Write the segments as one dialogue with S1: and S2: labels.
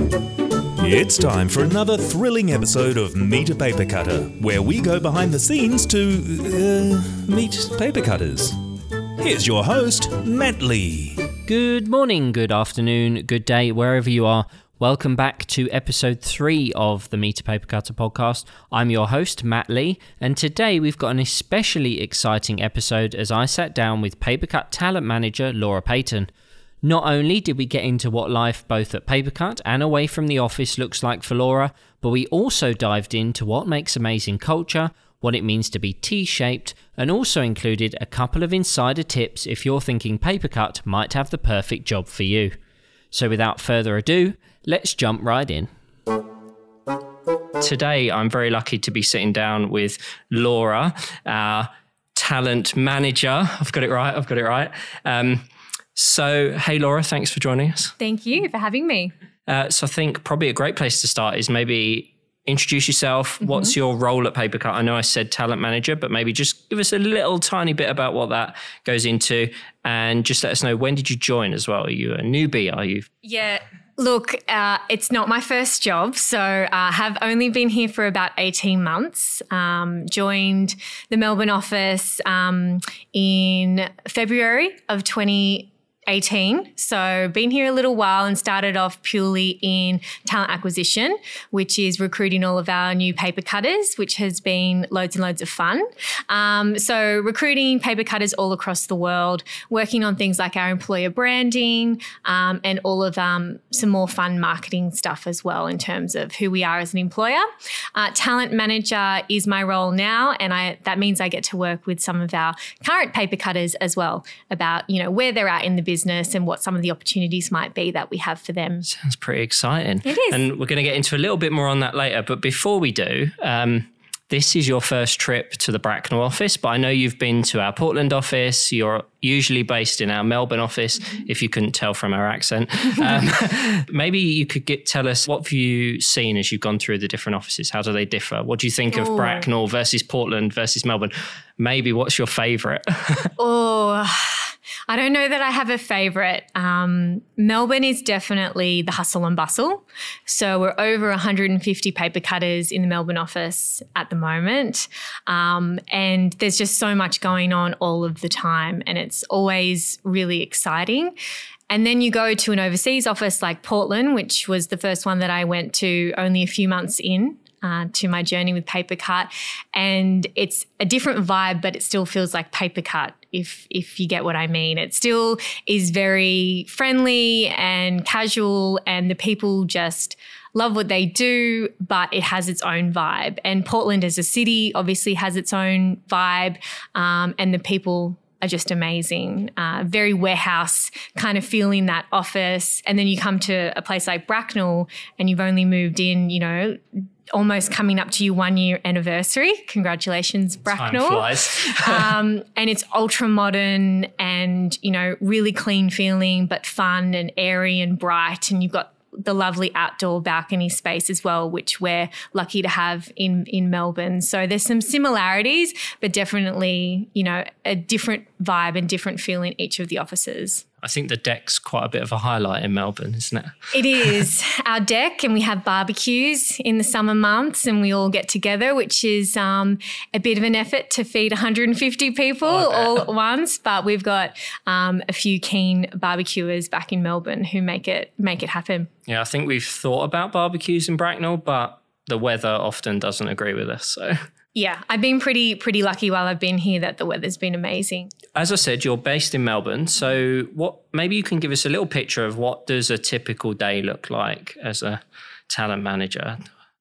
S1: It's time for another thrilling episode of Meet a Paper Cutter, where we go behind the scenes to uh, meet paper cutters. Here's your host, Matt Lee.
S2: Good morning, good afternoon, good day, wherever you are. Welcome back to episode three of the Meet a Paper Cutter podcast. I'm your host, Matt Lee, and today we've got an especially exciting episode as I sat down with Papercut talent manager Laura Payton. Not only did we get into what life both at Papercut and away from the office looks like for Laura, but we also dived into what makes amazing culture, what it means to be T shaped, and also included a couple of insider tips if you're thinking Papercut might have the perfect job for you. So without further ado, let's jump right in. Today, I'm very lucky to be sitting down with Laura, our talent manager. I've got it right. I've got it right. Um, so, hey, Laura, thanks for joining us.
S3: Thank you for having me.
S2: Uh, so, I think probably a great place to start is maybe introduce yourself. Mm-hmm. What's your role at Papercut? I know I said talent manager, but maybe just give us a little tiny bit about what that goes into and just let us know when did you join as well? Are you a newbie? Are you?
S3: Yeah. Look, uh, it's not my first job, so I uh, have only been here for about 18 months. Um, joined the Melbourne office um, in February of 20. 18. So, been here a little while and started off purely in talent acquisition, which is recruiting all of our new paper cutters, which has been loads and loads of fun. Um, so, recruiting paper cutters all across the world, working on things like our employer branding um, and all of um, some more fun marketing stuff as well in terms of who we are as an employer. Uh, talent manager is my role now, and I, that means I get to work with some of our current paper cutters as well about you know where they're at in the business business and what some of the opportunities might be that we have for them.
S2: Sounds pretty exciting.
S3: It is.
S2: And we're going to get into a little bit more on that later. But before we do, um, this is your first trip to the Bracknell office, but I know you've been to our Portland office. You're usually based in our Melbourne office, mm-hmm. if you couldn't tell from our accent. Um, maybe you could get tell us what have you seen as you've gone through the different offices? How do they differ? What do you think Ooh. of Bracknell versus Portland versus Melbourne? Maybe what's your favourite?
S3: oh. I don't know that I have a favorite. Um, Melbourne is definitely the hustle and bustle. So we're over 150 paper cutters in the Melbourne office at the moment. Um, and there's just so much going on all of the time. And it's always really exciting. And then you go to an overseas office like Portland, which was the first one that I went to only a few months in uh, to my journey with paper cut and it's a different vibe but it still feels like paper cut if if you get what i mean it still is very friendly and casual and the people just love what they do but it has its own vibe and portland as a city obviously has its own vibe um, and the people are just amazing. Uh, very warehouse kind of feeling that office. And then you come to a place like Bracknell and you've only moved in, you know, almost coming up to your one year anniversary. Congratulations, Bracknell. um, and it's ultra modern and, you know, really clean feeling, but fun and airy and bright. And you've got the lovely outdoor balcony space as well, which we're lucky to have in in Melbourne. So there's some similarities, but definitely, you know, a different vibe and different feel in each of the offices.
S2: I think the deck's quite a bit of a highlight in Melbourne, isn't it?
S3: It is our deck, and we have barbecues in the summer months, and we all get together, which is um, a bit of an effort to feed 150 people oh, all at once. But we've got um, a few keen barbecuers back in Melbourne who make it make it happen.
S2: Yeah, I think we've thought about barbecues in Bracknell, but the weather often doesn't agree with us. So
S3: yeah, I've been pretty pretty lucky while I've been here that the weather's been amazing.
S2: As I said, you're based in Melbourne, so what maybe you can give us a little picture of what does a typical day look like as a talent manager?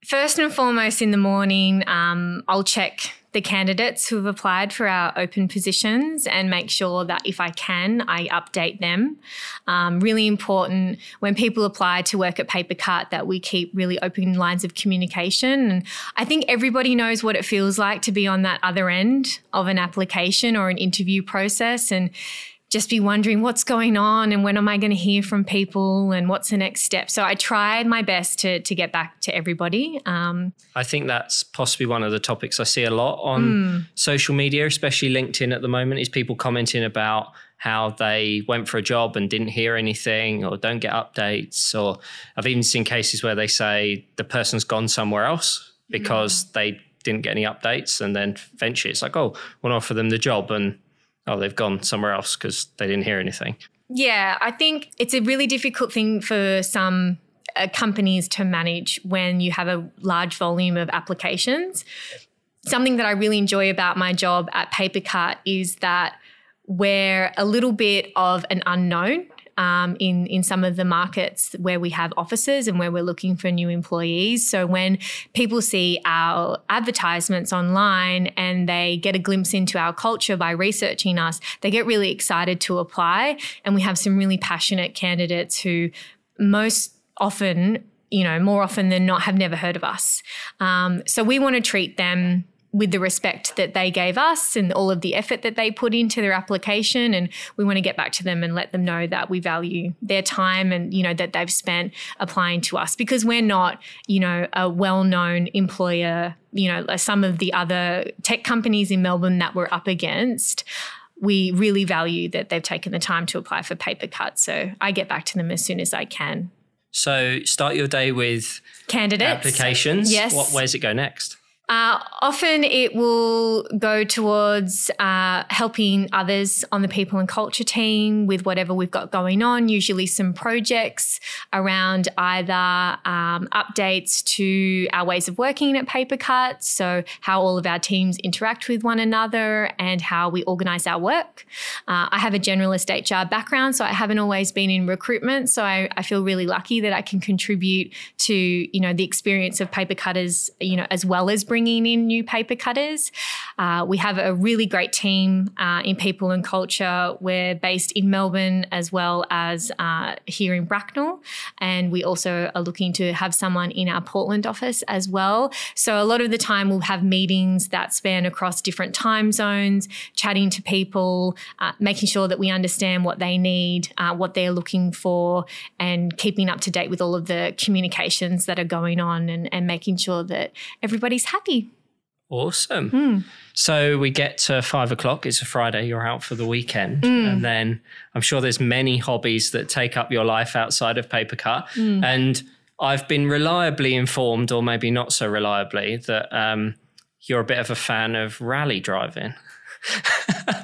S3: First and foremost, in the morning, um, I'll check the candidates who have applied for our open positions and make sure that if I can, I update them. Um, really important when people apply to work at Papercut that we keep really open lines of communication. And I think everybody knows what it feels like to be on that other end of an application or an interview process. And just be wondering what's going on and when am I going to hear from people and what's the next step. So I tried my best to to get back to everybody. Um,
S2: I think that's possibly one of the topics I see a lot on mm. social media, especially LinkedIn at the moment, is people commenting about how they went for a job and didn't hear anything or don't get updates. Or I've even seen cases where they say the person's gone somewhere else because mm. they didn't get any updates and then eventually it's like, oh, want to offer them the job and oh, they've gone somewhere else because they didn't hear anything.
S3: Yeah, I think it's a really difficult thing for some uh, companies to manage when you have a large volume of applications. Something that I really enjoy about my job at Papercut is that we're a little bit of an unknown um, in in some of the markets where we have offices and where we're looking for new employees. So when people see our advertisements online and they get a glimpse into our culture by researching us, they get really excited to apply. And we have some really passionate candidates who most often you know, more often than not, have never heard of us. Um, so we want to treat them with the respect that they gave us and all of the effort that they put into their application and we want to get back to them and let them know that we value their time and you know that they've spent applying to us. Because we're not you know a well-known employer you know some of the other tech companies in Melbourne that we're up against we really value that they've taken the time to apply for paper Papercut so I get back to them as soon as I can.
S2: So start your day with
S3: candidates.
S2: applications.
S3: Yes.
S2: What where's it go next
S3: uh, often it will go towards uh, helping others on the people and culture team with whatever we've got going on, usually some projects around either um, updates to our ways of working at Papercut, so how all of our teams interact with one another and how we organize our work. Uh, I have a generalist HR background, so I haven't always been in recruitment, so I, I feel really lucky that I can contribute to you know the experience of Papercutters, you know, as well as bring bringing in new Papercutters. Uh, we have a really great team uh, in people and culture. We're based in Melbourne as well as uh, here in Bracknell. And we also are looking to have someone in our Portland office as well. So a lot of the time we'll have meetings that span across different time zones, chatting to people, uh, making sure that we understand what they need, uh, what they're looking for, and keeping up to date with all of the communications that are going on and, and making sure that everybody's happy
S2: Awesome. Mm. So we get to five o'clock. It's a Friday. You're out for the weekend. Mm. And then I'm sure there's many hobbies that take up your life outside of Papercut. Mm. And I've been reliably informed, or maybe not so reliably, that um, you're a bit of a fan of rally driving.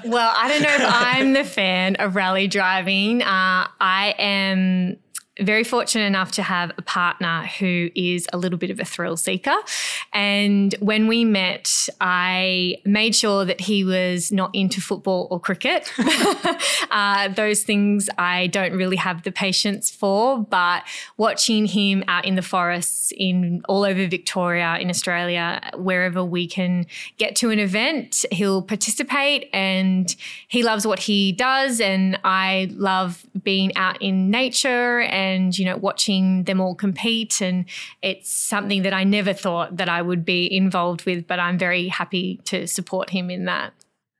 S3: well, I don't know if I'm the fan of rally driving. Uh, I am very fortunate enough to have a partner who is a little bit of a thrill seeker. And when we met, I made sure that he was not into football or cricket. uh, those things I don't really have the patience for. But watching him out in the forests in all over Victoria, in Australia, wherever we can get to an event, he'll participate and he loves what he does. And I love being out in nature and and you know watching them all compete and it's something that I never thought that I would be involved with but I'm very happy to support him in that.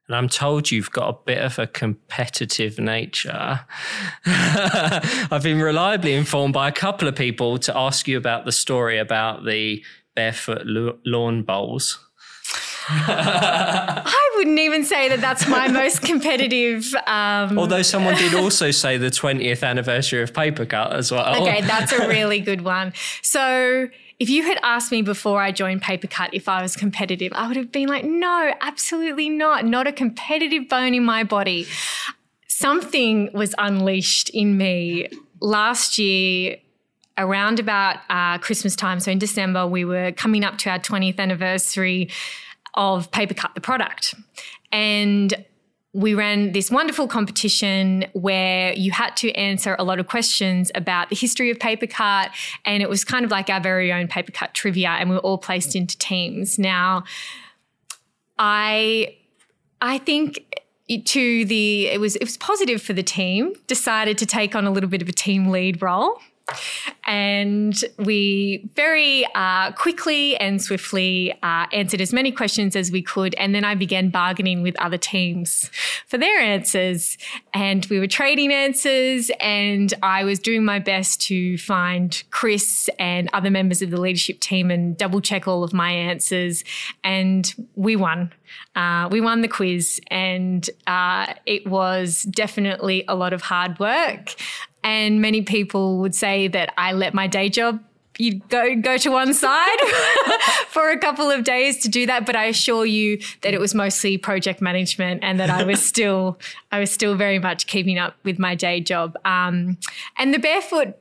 S2: And I'm told you've got a bit of a competitive nature. I've been reliably informed by a couple of people to ask you about the story about the barefoot lawn bowls.
S3: I wouldn't even say that that's my most competitive. Um,
S2: Although someone did also say the 20th anniversary of Papercut as well.
S3: Okay, that's a really good one. So if you had asked me before I joined Papercut if I was competitive, I would have been like, no, absolutely not. Not a competitive bone in my body. Something was unleashed in me last year around about uh, Christmas time. So in December, we were coming up to our 20th anniversary of Papercut the product. And we ran this wonderful competition where you had to answer a lot of questions about the history of Papercut, and it was kind of like our very own Papercut trivia, and we were all placed into teams. Now, I, I think to the it was it was positive for the team. Decided to take on a little bit of a team lead role And we very uh, quickly and swiftly uh, answered as many questions as we could. And then I began bargaining with other teams for their answers. And we were trading answers. And I was doing my best to find Chris and other members of the leadership team and double check all of my answers. And we won. Uh, we won the quiz, and uh, it was definitely a lot of hard work. And many people would say that I let my day job you go go to one side for a couple of days to do that. But i assure you that it was mostly project management and that i was still i was still very much keeping up with my day job. Um, and the barefoot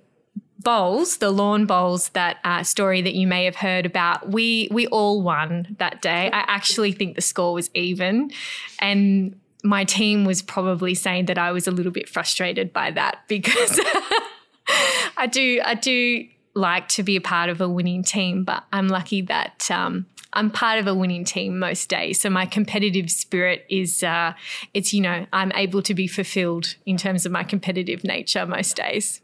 S3: bowls the lawn bowls that uh, story that you may have heard about we we all won that day. I actually think the score was even. And my team was probably saying that I was a little bit frustrated by that because I do I do like to be a part of a winning team, but I'm lucky that um, I'm part of a winning team most days. So my competitive spirit is uh, it's you know I'm able to be fulfilled in terms of my competitive nature most days.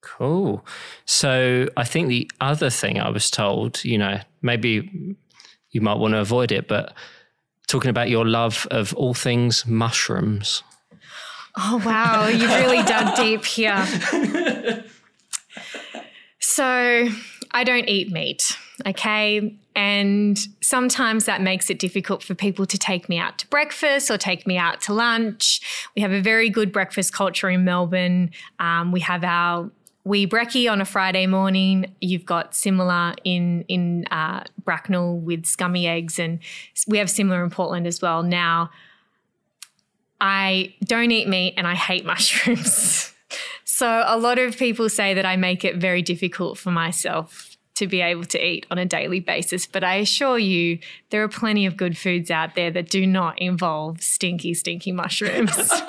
S2: Cool. So I think the other thing I was told, you know, maybe you might want to avoid it, but talking about your love of all things mushrooms.
S3: Oh, wow. You've really dug deep here. So, I don't eat meat, okay? And sometimes that makes it difficult for people to take me out to breakfast or take me out to lunch. We have a very good breakfast culture in Melbourne. Um, we have our wee brekkie on a Friday morning. You've got similar in in uh, Bracknell with scummy eggs, and we have similar in Portland as well. Now, I don't eat meat and I hate mushrooms. so a lot of people say that I make it very difficult for myself to be able to eat on a daily basis. But I assure you, there are plenty of good foods out there that do not involve stinky, stinky mushrooms.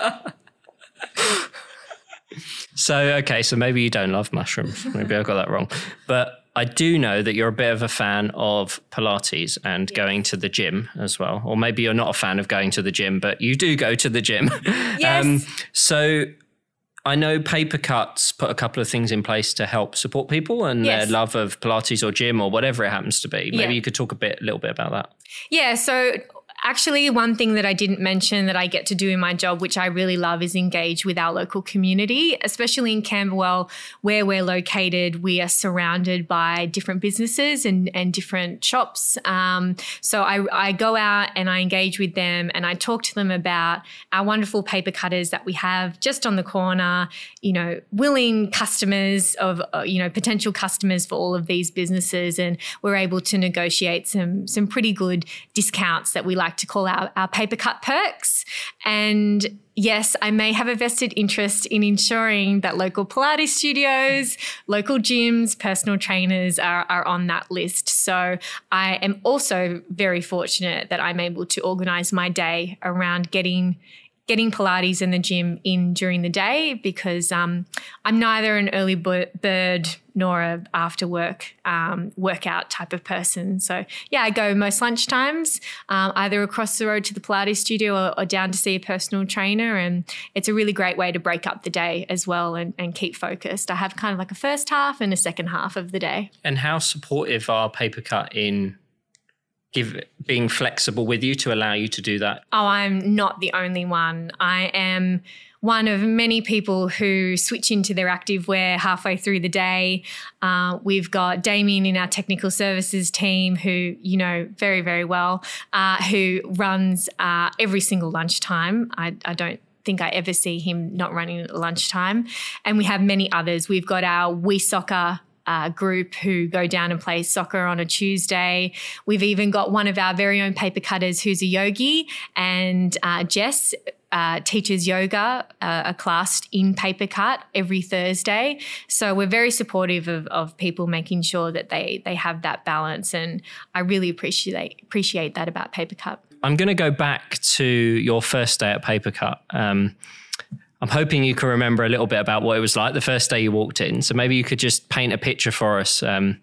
S2: So, okay, so maybe you don't love mushrooms. Maybe I got that wrong. But I do know that you're a bit of a fan of Pilates and yes. going to the gym as well. Or maybe you're not a fan of going to the gym, but you do go to the gym.
S3: Yes. Um,
S2: so I know Paper Cuts put a couple of things in place to help support people and yes. their love of Pilates or gym or whatever it happens to be. Maybe yeah. you could talk a bit, a little bit about that.
S3: Yeah. So Actually, one thing that I didn't mention that I get to do in my job, which I really love, is engage with our local community, especially in Camberwell, where we're located. We are surrounded by different businesses and, and different shops. Um, so I, I go out and I engage with them and I talk to them about our wonderful paper cutters that we have just on the corner, you know, willing customers of, uh, you know, potential customers for all of these businesses. And we're able to negotiate some, some pretty good discounts that we like like to call our, our paper cut perks. And yes, I may have a vested interest in ensuring that local Pilates studios, local gyms, personal trainers are, are on that list. So I am also very fortunate that I'm able to organize my day around getting getting Pilates in the gym in during the day because um, I'm neither an early bird nor a after work um, workout type of person. So yeah, I go most lunchtimes, um, either across the road to the Pilates studio or, or, down to see a personal trainer, and it's a really great way to break up the day as well and, and keep focused. I have kind of like a first half and a second half of the day.
S2: And how supportive are Paper Cut in give being flexible with you to allow you to do that?
S3: Oh, I'm not the only one. I am one of many people who switch into their active wear halfway through the day. Uh, we've got Damien in our technical services team, who you know very, very well, uh, who runs uh, every single lunchtime. I, I don't think I ever see him not running at lunchtime. And we have many others. We've got our We Soccer uh, group who go down and play soccer on a Tuesday. We've even got one of our very own paper cutters who's a yogi, and uh, Jess. Uh, teaches yoga, uh, a class in paper cut every Thursday. So we're very supportive of, of people making sure that they they have that balance, and I really appreciate appreciate that about paper cut.
S2: I'm going to go back to your first day at paper cut. Um, I'm hoping you can remember a little bit about what it was like the first day you walked in. So maybe you could just paint a picture for us. Um,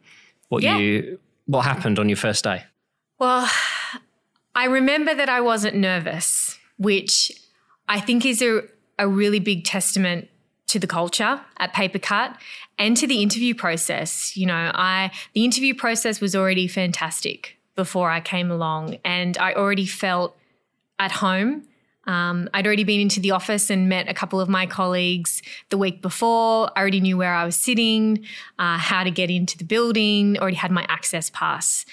S2: what yeah. you what happened on your first day?
S3: Well, I remember that I wasn't nervous, which I think is a, a really big testament to the culture at Papercut and to the interview process. You know, I the interview process was already fantastic before I came along, and I already felt at home. Um, I'd already been into the office and met a couple of my colleagues the week before. I already knew where I was sitting, uh, how to get into the building, already had my access pass.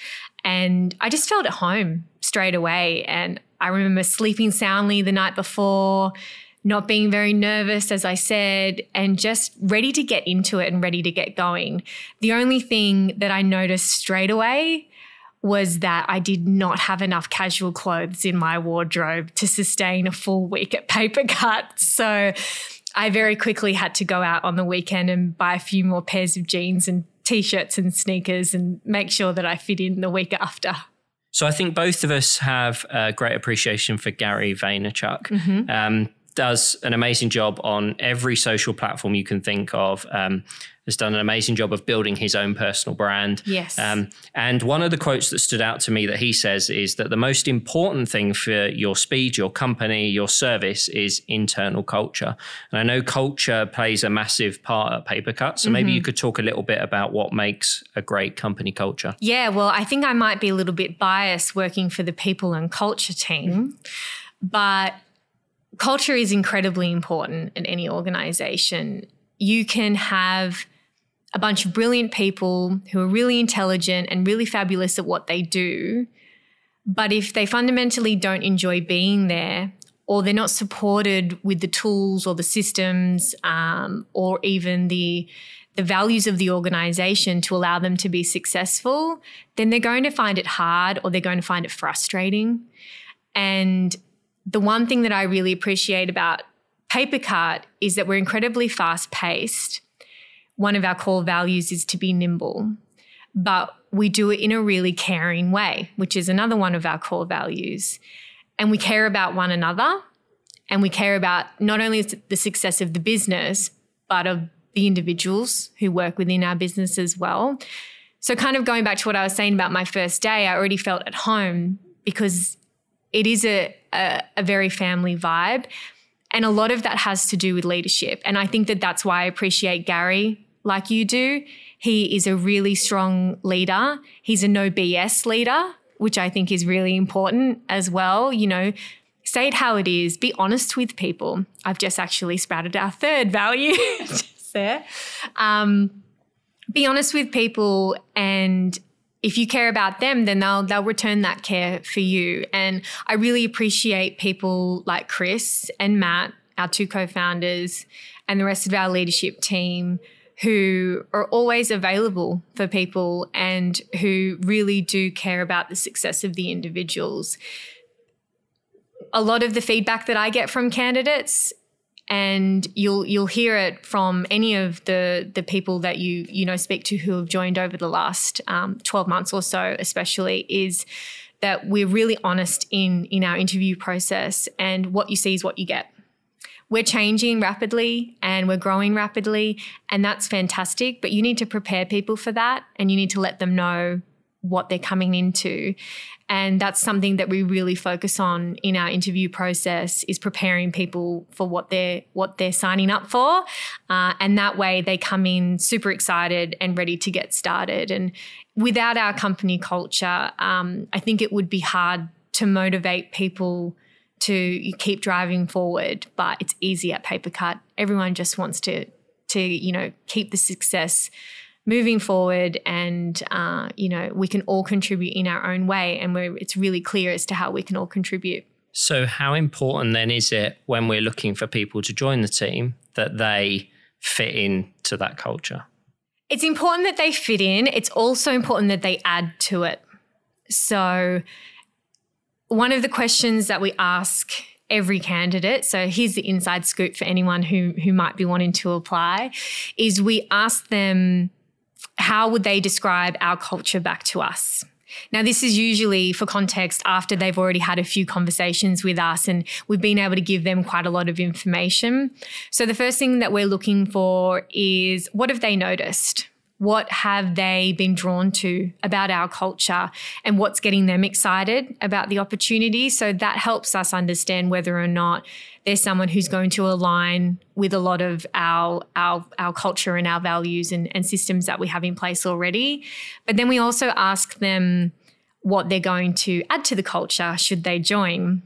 S3: And I just felt at home straight away. And I remember sleeping soundly the night before, not being very nervous, as I said, and just ready to get into it and ready to get going. The only thing that I noticed straight away was that I did not have enough casual clothes in my wardrobe to sustain a full week at Papercut. So I very quickly had to go out on the weekend and buy a few more pairs of jeans and t shirts and sneakers and make sure that I fit in the week after.
S2: So I think both of us have a great appreciation for Gary Vaynerchuk. Mm-hmm. Um, does an amazing job on every social platform you can think of. Um, has done an amazing job of building his own personal brand.
S3: Yes. Um,
S2: and one of the quotes that stood out to me that he says is that the most important thing for your speed, your company, your service is internal culture. And I know culture plays a massive part at Papercut. So mm-hmm. maybe you could talk a little bit about what makes a great company culture.
S3: Yeah, well, I think I might be a little bit biased working for the people and culture team, but culture is incredibly important in any organization. You can have a bunch of brilliant people who are really intelligent and really fabulous at what they do. But if they fundamentally don't enjoy being there, or they're not supported with the tools or the systems um, or even the the values of the organization to allow them to be successful, then they're going to find it hard or they're going to find it frustrating. And the one thing that I really appreciate about Papercut is that we're incredibly fast paced. One of our core values is to be nimble, but we do it in a really caring way, which is another one of our core values. And we care about one another and we care about not only the success of the business, but of the individuals who work within our business as well. So, kind of going back to what I was saying about my first day, I already felt at home because it is a, a, a very family vibe. And a lot of that has to do with leadership. And I think that that's why I appreciate Gary like you do. He is a really strong leader. He's a no BS leader, which I think is really important as well. You know, say it how it is, be honest with people. I've just actually sprouted our third value there. Um, be honest with people and if you care about them, then they'll they'll return that care for you. And I really appreciate people like Chris and Matt, our two co-founders, and the rest of our leadership team who are always available for people and who really do care about the success of the individuals. A lot of the feedback that I get from candidates and you'll you'll hear it from any of the the people that you you know speak to who have joined over the last um, 12 months or so especially is that we're really honest in in our interview process and what you see is what you get. We're changing rapidly and we're growing rapidly and that's fantastic but you need to prepare people for that and you need to let them know what they're coming into. And that's something that we really focus on in our interview process is preparing people for what they're what they're signing up for. Uh, and that way they come in super excited and ready to get started. And without our company culture um, i think it would be hard to motivate people to keep driving forward but it's easy at papercut. Everyone just wants to to you know keep the success moving forward and uh, you know we can all contribute in our own way and we're, it's really clear as to how we can all contribute.
S2: So how important then is it when we're looking for people to join the team that they fit into that culture?
S3: It's important that they fit in. It's also important that they add to it. So one of the questions that we ask every candidate so here's the inside scoop for anyone who who might be wanting to apply is we ask them how would they describe our culture back to us? Now, this is usually for context after they've already had a few conversations with us and we've been able to give them quite a lot of information. So, the first thing that we're looking for is what have they noticed? What have they been drawn to about our culture and what's getting them excited about the opportunity? So, that helps us understand whether or not they're someone who's going to align with a lot of our our our culture and our values and, and systems that we have in place already. But then we also ask them what they're going to add to the culture should they join.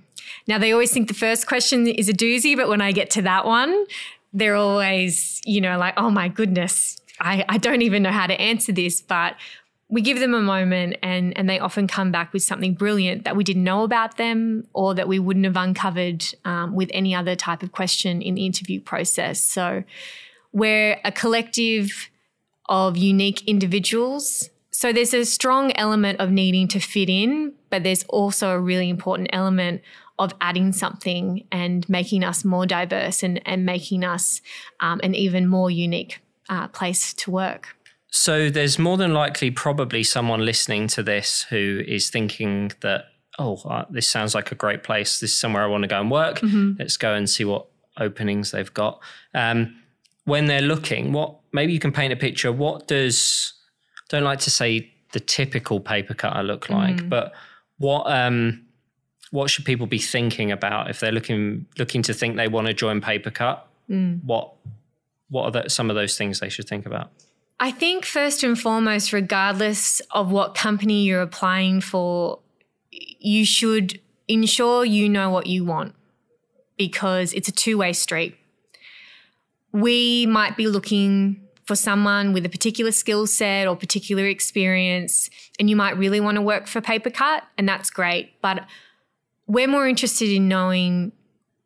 S3: Now they always think the first question is a doozy, but when I get to that one, they're always, you know, like, oh my goodness, I, I don't even know how to answer this. But we give them a moment and, and they often come back with something brilliant that we didn't know about them or that we wouldn't have uncovered um, with any other type of question in the interview process. So we're a collective of unique individuals. So there's a strong element of needing to fit in, but there's also a really important element of adding something and making us more diverse and, and making us um, an even more unique uh, place to work.
S2: So there's more than likely probably someone listening to this who is thinking that, oh, uh, this sounds like a great place. This is somewhere I want to go and work. Mm-hmm. Let's go and see what openings they've got. Um, when they're looking, what maybe you can paint a picture. What does don't like to say the typical paper cutter look like, mm. but what um, what should people be thinking about if they're looking looking to think they want to join Papercut? Mm. What what are the, some of those things they should think about?
S3: I think first and foremost, regardless of what company you're applying for, you should ensure you know what you want because it's a two way street. We might be looking for someone with a particular skill set or particular experience, and you might really want to work for Papercut, and that's great. But we're more interested in knowing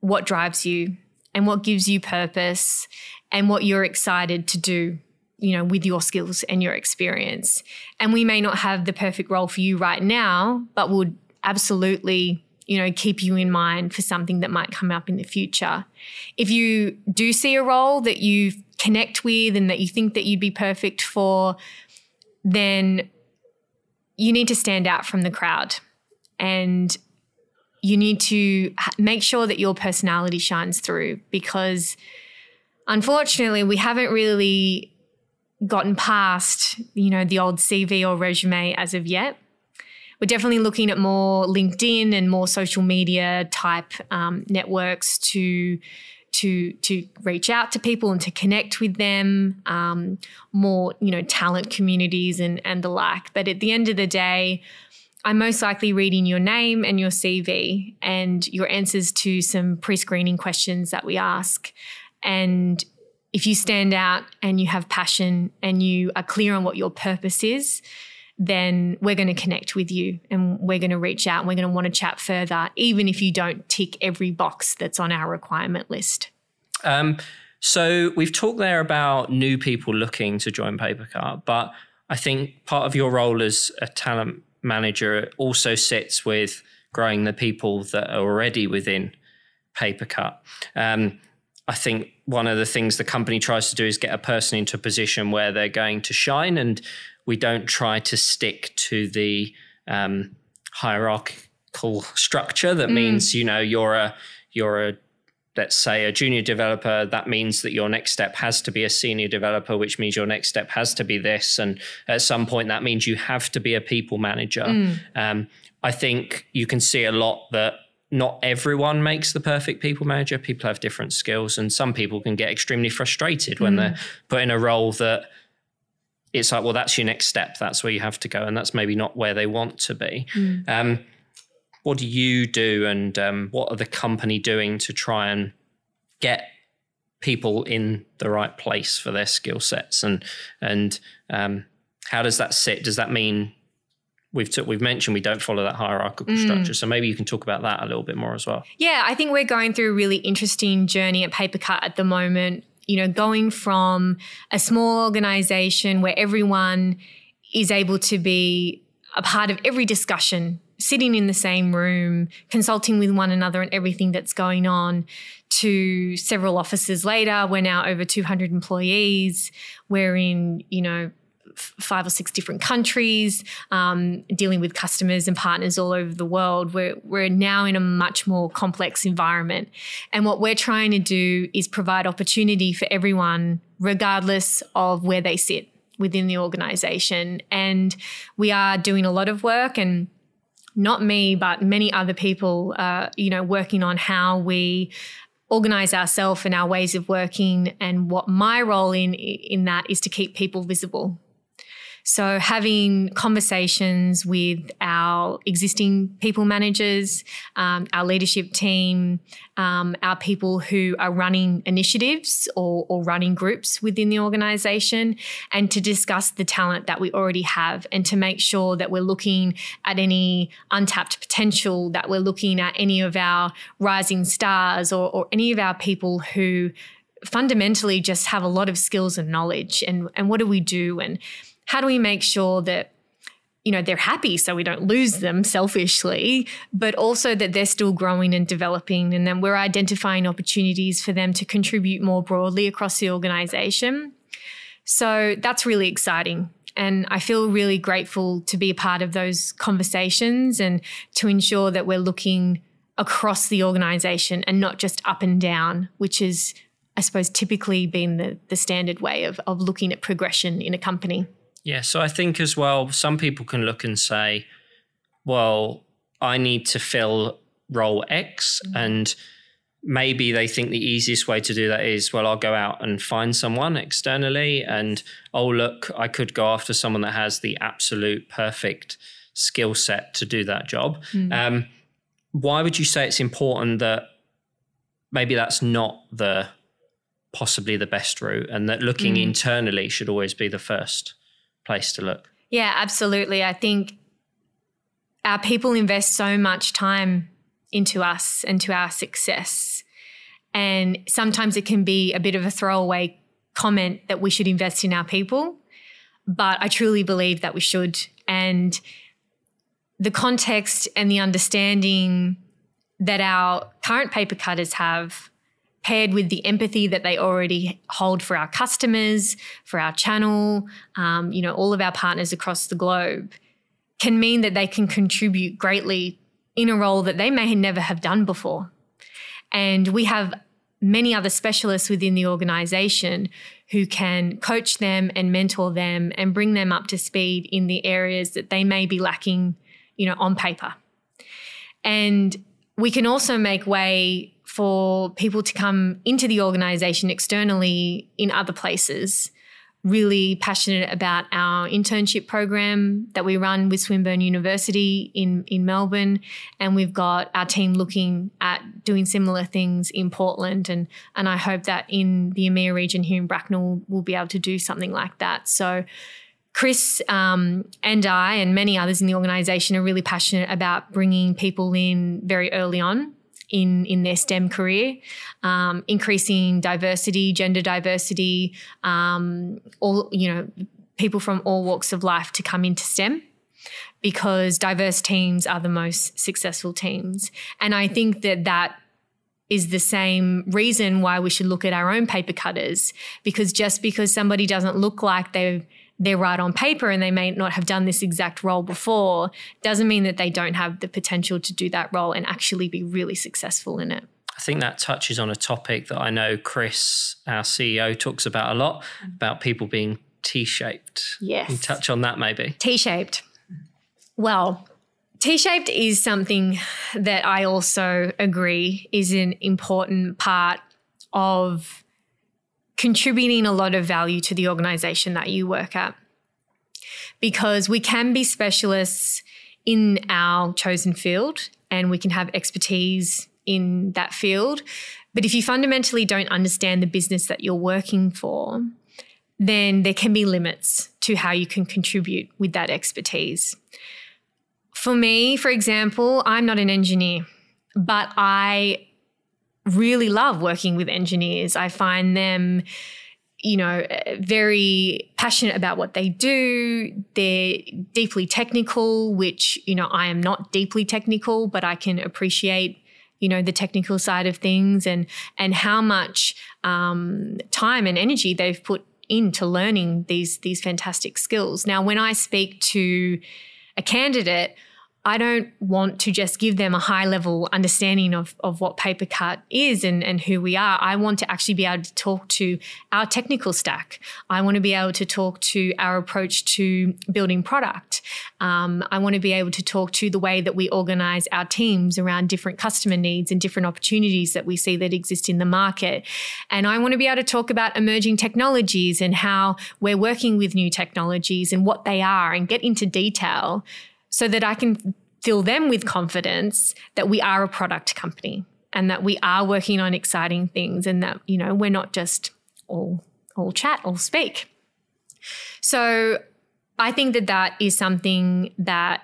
S3: what drives you and what gives you purpose and what you're excited to do you know with your skills and your experience. And we may not have the perfect role for you right now but would absolutely you know keep you in mind for something that might come up in the future. If you do see a role that you connect with and that you think that you'd be perfect for then you need to stand out from the crowd. And you need to make sure that your personality shines through because unfortunately we haven't really gotten past you know the old cv or resume as of yet we're definitely looking at more linkedin and more social media type um, networks to to to reach out to people and to connect with them um, more you know talent communities and and the like but at the end of the day I'm most likely reading your name and your CV and your answers to some pre screening questions that we ask. And if you stand out and you have passion and you are clear on what your purpose is, then we're going to connect with you and we're going to reach out and we're going to want to chat further, even if you don't tick every box that's on our requirement list.
S2: Um, so we've talked there about new people looking to join Papercut, but I think part of your role as a talent manager also sits with growing the people that are already within Papercut. Um, I think one of the things the company tries to do is get a person into a position where they're going to shine, and we don't try to stick to the um, hierarchical structure that mm. means you know you're a you're a let's say a junior developer, that means that your next step has to be a senior developer, which means your next step has to be this. And at some point, that means you have to be a people manager. Mm. Um, I think you can see a lot that not everyone makes the perfect people manager. People have different skills, and some people can get extremely frustrated when mm. they're put in a role that it's like, well, that's your next step. That's where you have to go, and that's maybe not where they want to be. Mm. Um, what do you do and um, what are the company doing to try and get people in the right place for their skill sets and and um, how does that sit does that mean we've t- we've mentioned we don't follow that hierarchical mm. structure so maybe you can talk about that a little bit more as well
S3: yeah i think we're going through a really interesting journey at papercut at the moment you know going from a small organization where everyone is able to be a part of every discussion sitting in the same room, consulting with one another and everything that's going on, to several offices later. We're now over 200 employees. We're in, you know, five or six different countries, um, dealing with customers and partners all over the world. We're, we're now in a much more complex environment. And what we're trying to do is provide opportunity for everyone, regardless of where they sit within the organization. And we are doing a lot of work and not me, but many other people, uh, you know, working on how we organize ourselves and our ways of working. And what my role in in that is to keep people visible. So, having conversations with our existing people managers, um, our leadership team, um, our people who are running initiatives or, or running groups within the organization, and to discuss the talent that we already have and to make sure that we're looking at any untapped potential, that we're looking at any of our rising stars or, or any of our people who fundamentally just have a lot of skills and knowledge and and what do we do? And how do we make sure that you know they're happy so we don't lose them selfishly but also that they're still growing and developing and then we're identifying opportunities for them to contribute more broadly across the organization so that's really exciting and I feel really grateful to be a part of those conversations and to ensure that we're looking across the organization and not just up and down, which is, I suppose, typically been the, the standard way of, of looking at progression in a company.
S2: Yeah, so I think as well, some people can look and say, well, I need to fill role X. Mm-hmm. And maybe they think the easiest way to do that is, well, I'll go out and find someone externally. And oh, look, I could go after someone that has the absolute perfect skill set to do that job. Mm-hmm. Um, why would you say it's important that maybe that's not the possibly the best route and that looking mm. internally should always be the first place to look.
S3: Yeah, absolutely. I think our people invest so much time into us and to our success. And sometimes it can be a bit of a throwaway comment that we should invest in our people. But I truly believe that we should. And the context and the understanding that our current paper cutters have paired with the empathy that they already hold for our customers, for our channel, um, you know, all of our partners across the globe, can mean that they can contribute greatly in a role that they may never have done before. And we have many other specialists within the organization who can coach them and mentor them and bring them up to speed in the areas that they may be lacking, you know, on paper. And we can also make way for people to come into the organization externally in other places. Really passionate about our internship program that we run with Swinburne University in, in Melbourne. And we've got our team looking at doing similar things in Portland. And, and I hope that in the EMEA region here in Bracknell, we'll be able to do something like that. So, Chris um, and I, and many others in the organisation, are really passionate about bringing people in very early on in in their STEM career, um, increasing diversity, gender diversity, um, all you know, people from all walks of life to come into STEM because diverse teams are the most successful teams, and I think that that is the same reason why we should look at our own paper cutters because just because somebody doesn't look like they've they're right on paper and they may not have done this exact role before doesn't mean that they don't have the potential to do that role and actually be really successful in it.
S2: I think that touches on a topic that I know Chris, our CEO, talks about a lot about people being T shaped.
S3: Yes.
S2: Can you touch on that maybe?
S3: T shaped. Well, T shaped is something that I also agree is an important part of contributing a lot of value to the organization that you work at. Because we can be specialists in our chosen field and we can have expertise in that field. But if you fundamentally don't understand the business that you're working for, then there can be limits to how you can contribute with that expertise. For me, for example, I'm not an engineer, but I really love working with engineers. I find them, you know, very passionate about what they do. They're deeply technical, which, you know, I am not deeply technical, but I can appreciate you know the technical side of things and and how much um, time and energy they've put into learning these these fantastic skills. Now, when I speak to a candidate, I don't want to just give them a high level understanding of, of what PaperCut is and, and who we are. I want to actually be able to talk to our technical stack. I want to be able to talk to our approach to building product. Um, I want to be able to talk to the way that we organize our teams around different customer needs and different opportunities that we see that exist in the market. And I want to be able to talk about emerging technologies and how we're working with new technologies and what they are and get into detail so that I can fill them with confidence that we are a product company and that we are working on exciting things and that, you know, we're not just all all chat, all speak. So I think that that is something that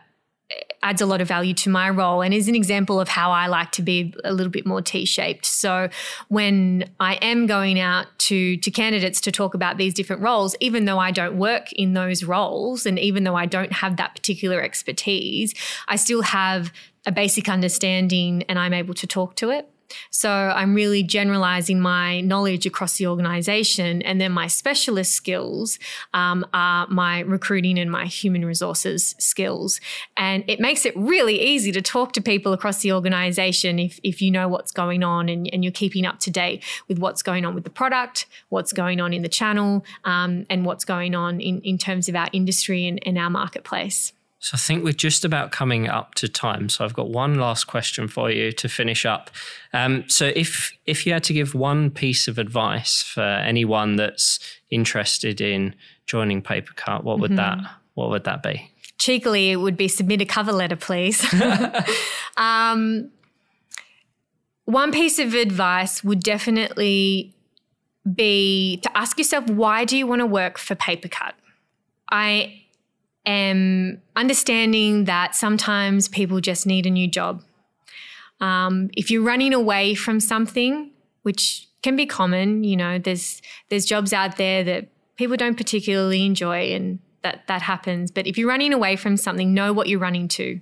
S3: adds a lot of value to my role and is an example of how I like to be a little bit more T-shaped. So when I am going out to to candidates to talk about these different roles, even though I don't work in those roles and even though I don't have that particular expertise, I still have a basic understanding and I'm able to talk to it. So I'm really generalizing my knowledge across the organization. And then my specialist skills um, are my recruiting and my human resources skills. And it makes it really easy to talk to people across the organization if, if you know what's going on and, and you're keeping up to date with what's going on with the product, what's going on in the channel, um, and what's going on in, in terms of our industry and, and our marketplace.
S2: So I think we're just about coming up to time. So I've got one last question for you to finish up. Um, so if if you had to give one piece of advice for anyone that's interested in joining Papercut, what would mm-hmm. that what would that be?
S3: Cheekily, it would be submit a cover letter, please. um, one piece of advice would definitely be to ask yourself why do you want to work for Papercut? I am understanding that sometimes people just need a new job. Um, if you're running away from something, which can be common, you know, there's there's jobs out there that people don't particularly enjoy, and that that happens. But if you're running away from something, know what you're running to.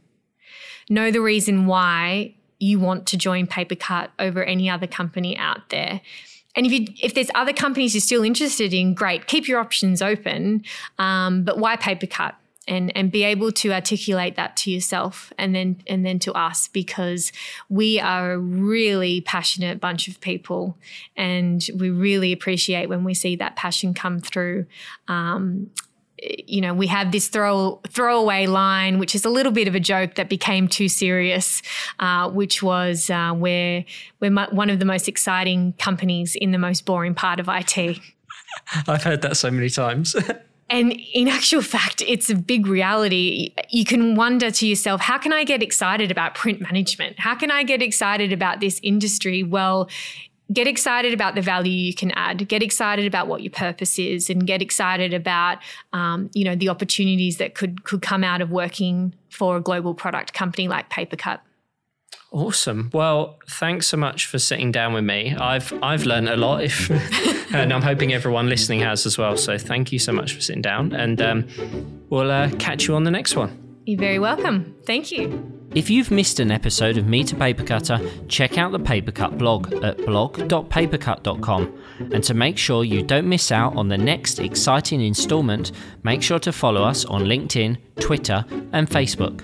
S3: Know the reason why you want to join Papercut over any other company out there. And if you if there's other companies you're still interested in, great, keep your options open. Um, but why Papercut? And and be able to articulate that to yourself and then and then to us because we are a really passionate bunch of people and we really appreciate when we see that passion come through um, you know, we have this throw throwaway line, which is a little bit of a joke that became too serious, uh, which was uh, we're we're one of the most exciting companies in the most boring part of IT.
S2: I've heard that so many times.
S3: And in actual fact, it's a big reality. You can wonder to yourself, how can I get excited about print management? How can I get excited about this industry? Well, get excited about the value you can add get excited about what your purpose is and get excited about um, you know the opportunities that could could come out of working for a global product company like papercut
S2: Awesome. Well, thanks so much for sitting down with me. I've I've learned a lot, if, and I'm hoping everyone listening has as well. So thank you so much for sitting down, and um, we'll uh, catch you on the next one.
S3: You're very welcome. Thank you.
S2: If you've missed an episode of Meet a Papercutter, check out the Papercut blog at blog.papercut.com. And to make sure you don't miss out on the next exciting instalment, make sure to follow us on LinkedIn, Twitter, and Facebook.